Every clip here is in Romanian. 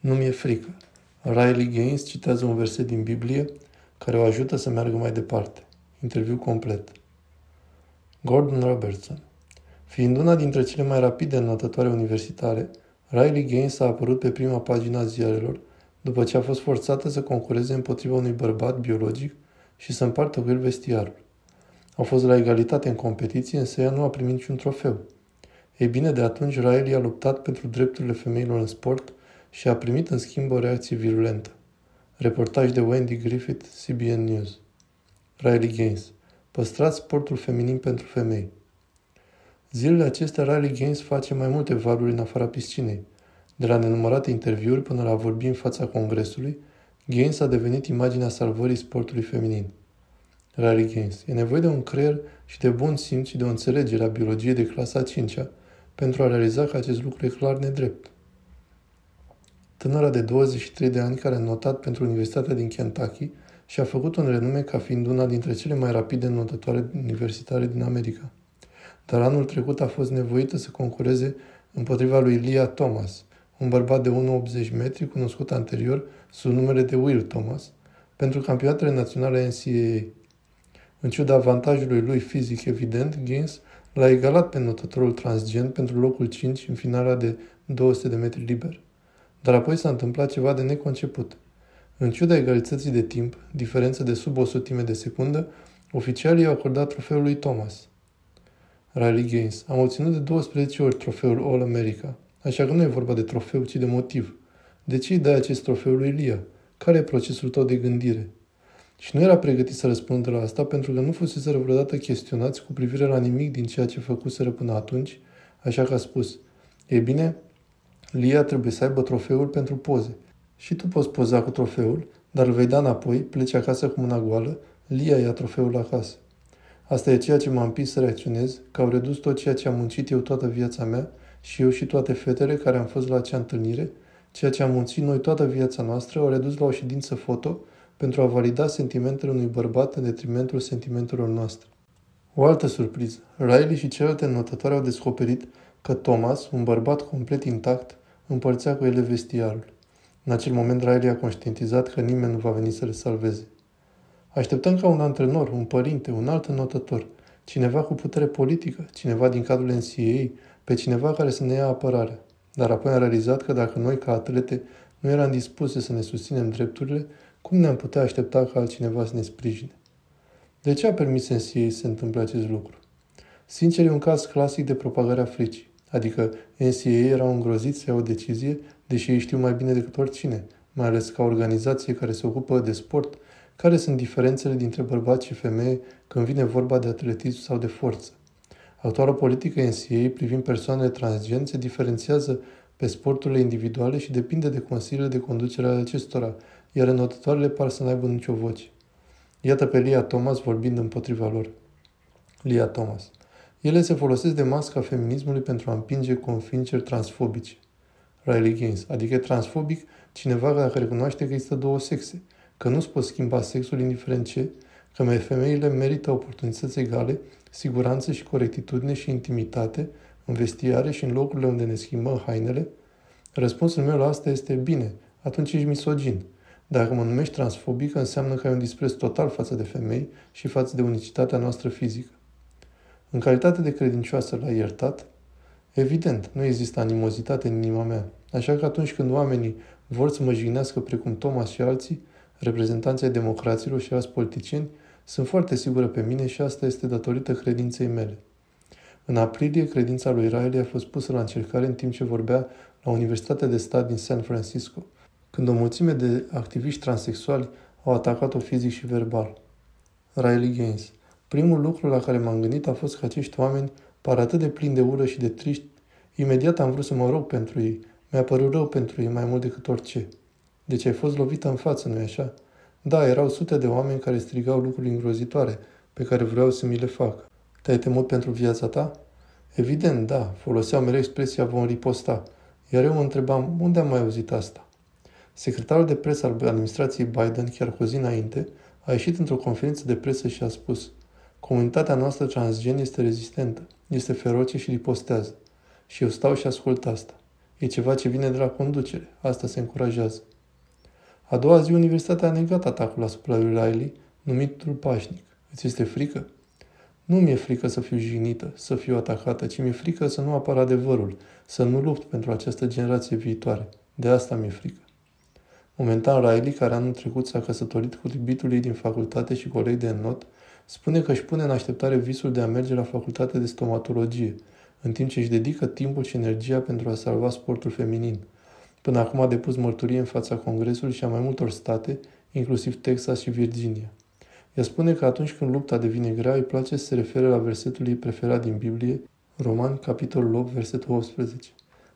Nu mi-e frică. Riley Gaines citează un verset din Biblie care o ajută să meargă mai departe. Interviu complet. Gordon Robertson Fiind una dintre cele mai rapide înotătoare universitare, Riley Gaines a apărut pe prima pagina a ziarelor după ce a fost forțată să concureze împotriva unui bărbat biologic și să împartă cu el vestiarul. Au fost la egalitate în competiție, însă ea nu a primit niciun trofeu. Ei bine, de atunci Riley a luptat pentru drepturile femeilor în sport și a primit în schimb o reacție virulentă. Reportaj de Wendy Griffith, CBN News. Riley Gaines. Păstrați sportul feminin pentru femei. Zilele acestea, Riley Gaines face mai multe valuri în afara piscinei. De la nenumărate interviuri până la vorbi în fața congresului, Gaines a devenit imaginea salvării sportului feminin. Riley Gaines. E nevoie de un creier și de bun simț și de o înțelegere a biologiei de clasa 5 -a pentru a realiza că acest lucru e clar nedrept. Tânăra de 23 de ani care a notat pentru Universitatea din Kentucky și a făcut un renume ca fiind una dintre cele mai rapide notătoare universitare din America. Dar anul trecut a fost nevoită să concureze împotriva lui Lia Thomas, un bărbat de 1,80 metri cunoscut anterior sub numele de Will Thomas, pentru campionatele naționale NCAA. În ciuda avantajului lui fizic evident, Gaines l-a egalat pe notătorul transgen pentru locul 5 în finala de 200 de metri liber. Dar apoi s-a întâmplat ceva de neconceput. În ciuda egalității de timp, diferență de sub o sutime de secundă, oficialii au acordat trofeul lui Thomas. Riley Gaines. Am obținut de 12 ori trofeul All America. Așa că nu e vorba de trofeu, ci de motiv. De ce îi dai acest trofeu lui Lia? Care e procesul tău de gândire? Și nu era pregătit să răspundă la asta pentru că nu fusese vreodată chestionați cu privire la nimic din ceea ce făcuseră până atunci, așa că a spus, e bine, Lia trebuie să aibă trofeul pentru poze. Și tu poți poza cu trofeul, dar îl vei da înapoi, pleci acasă cu mâna goală, Lia ia trofeul acasă. Asta e ceea ce m-a împins să reacționez, că au redus tot ceea ce am muncit eu toată viața mea și eu și toate fetele care am fost la acea întâlnire, ceea ce am muncit noi toată viața noastră, au redus la o ședință foto pentru a valida sentimentele unui bărbat în detrimentul sentimentelor noastre. O altă surpriză. Riley și celelalte notătoare au descoperit că Thomas, un bărbat complet intact, împărțea cu ele vestiarul. În acel moment Riley a conștientizat că nimeni nu va veni să le salveze. Așteptăm ca un antrenor, un părinte, un alt notător, cineva cu putere politică, cineva din cadrul NCAA, pe cineva care să ne ia apărarea. Dar apoi am realizat că dacă noi, ca atlete, nu eram dispuse să ne susținem drepturile, cum ne-am putea aștepta ca altcineva să ne sprijine? De ce a permis NCAA să se întâmple acest lucru? Sincer, e un caz clasic de propagarea fricii. Adică NCAA era îngrozit să ia o decizie, deși ei știu mai bine decât oricine, mai ales ca organizație care se ocupă de sport, care sunt diferențele dintre bărbați și femeie când vine vorba de atletism sau de forță. Actuala politică NCAA privind persoanele transgen se diferențiază pe sporturile individuale și depinde de consiliile de conducere ale acestora, iar înotătoarele par să n-aibă nicio voce. Iată pe Lia Thomas vorbind împotriva lor. Lia Thomas. Ele se folosesc de masca feminismului pentru a împinge convingeri transfobice. Riley Gaines, adică transfobic cineva care recunoaște că există două sexe, că nu-ți poți schimba sexul indiferent ce, că femeile merită oportunități egale, siguranță și corectitudine și intimitate în vestiare și în locurile unde ne schimbăm hainele? Răspunsul meu la asta este bine, atunci ești misogin. Dacă mă numești transfobic, înseamnă că ai un dispreț total față de femei și față de unicitatea noastră fizică. În calitate de credincioasă la iertat, evident, nu există animozitate în inima mea, așa că atunci când oamenii vor să mă jignească precum Thomas și alții, reprezentanții ai democraților și alți politicieni, sunt foarte sigură pe mine și asta este datorită credinței mele. În aprilie, credința lui Riley a fost pusă la încercare în timp ce vorbea la Universitatea de Stat din San Francisco, când o mulțime de activiști transexuali au atacat-o fizic și verbal. Riley Gaines Primul lucru la care m-am gândit a fost că acești oameni par atât de plini de ură și de triști. Imediat am vrut să mă rog pentru ei. Mi-a părut rău pentru ei mai mult decât orice. Deci ai fost lovită în față, nu-i așa? Da, erau sute de oameni care strigau lucruri îngrozitoare, pe care vreau să mi le fac. Te-ai temut pentru viața ta? Evident, da. Foloseau mereu expresia vom riposta. Iar eu mă întrebam, unde am mai auzit asta? Secretarul de presă al administrației Biden, chiar cu zi înainte, a ieșit într-o conferință de presă și a spus Comunitatea noastră transgen este rezistentă, este feroce și ripostează. Și eu stau și ascult asta. E ceva ce vine de la conducere. Asta se încurajează. A doua zi, universitatea a negat atacul asupra lui Riley, numitul pașnic. Îți este frică? Nu mi-e frică să fiu jignită, să fiu atacată, ci mi-e frică să nu apară adevărul, să nu lupt pentru această generație viitoare. De asta mi-e frică. Momentan, Riley, care anul trecut s-a căsătorit cu iubitul ei din facultate și coleg de not, spune că își pune în așteptare visul de a merge la facultate de stomatologie, în timp ce își dedică timpul și energia pentru a salva sportul feminin. Până acum a depus mărturie în fața Congresului și a mai multor state, inclusiv Texas și Virginia. Ea spune că atunci când lupta devine grea, îi place să se refere la versetul ei preferat din Biblie, Roman, capitolul 8, versetul 18,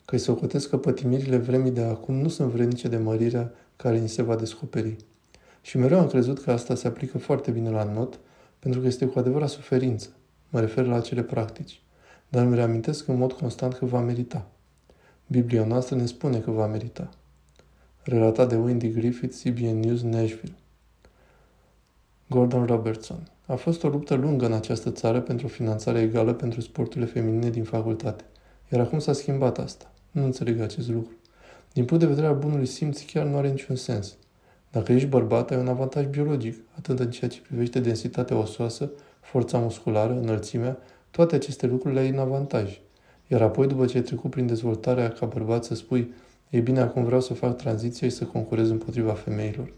că îi socotesc că pătimirile vremii de acum nu sunt vrednice de mărirea care ni se va descoperi. Și mereu am crezut că asta se aplică foarte bine la not, pentru că este cu adevărat suferință. Mă refer la acele practici. Dar îmi reamintesc în mod constant că va merita. Biblia noastră ne spune că va merita. Relatat de Wendy Griffith, CBN News, Nashville. Gordon Robertson. A fost o luptă lungă în această țară pentru finanțare egală pentru sporturile feminine din facultate. Iar acum s-a schimbat asta. Nu înțeleg acest lucru. Din punct de vedere al bunului simț, chiar nu are niciun sens. Dacă ești bărbat, ai un avantaj biologic, atât în ceea ce privește densitatea osoasă, forța musculară, înălțimea, toate aceste lucruri le ai în avantaj. Iar apoi, după ce ai trecut prin dezvoltarea ca bărbat, să spui, ei bine, acum vreau să fac tranziția și să concurez împotriva femeilor.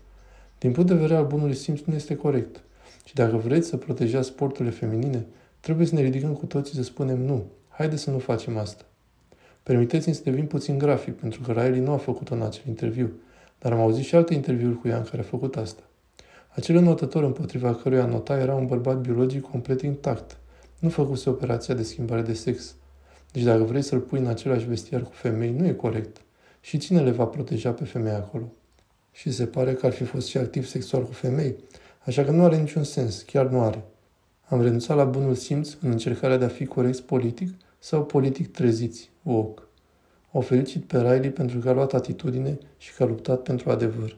Din punct de vedere al bunului simț, nu este corect. Și dacă vreți să protejați sporturile feminine, trebuie să ne ridicăm cu toții să spunem nu. Haide să nu facem asta. Permiteți-mi să devin puțin grafic, pentru că Riley nu a făcut-o în acel interviu, dar am auzit și alte interviuri cu ea în care a făcut asta. Acel înotător împotriva căruia nota era un bărbat biologic complet intact. Nu făcuse operația de schimbare de sex. Deci dacă vrei să-l pui în același vestiar cu femei, nu e corect. Și cine le va proteja pe femei acolo? Și se pare că ar fi fost și activ sexual cu femei, așa că nu are niciun sens, chiar nu are. Am renunțat la bunul simț în încercarea de a fi corect politic sau politic treziți, woke. O felicit pe Riley pentru că a luat atitudine și că a luptat pentru adevăr.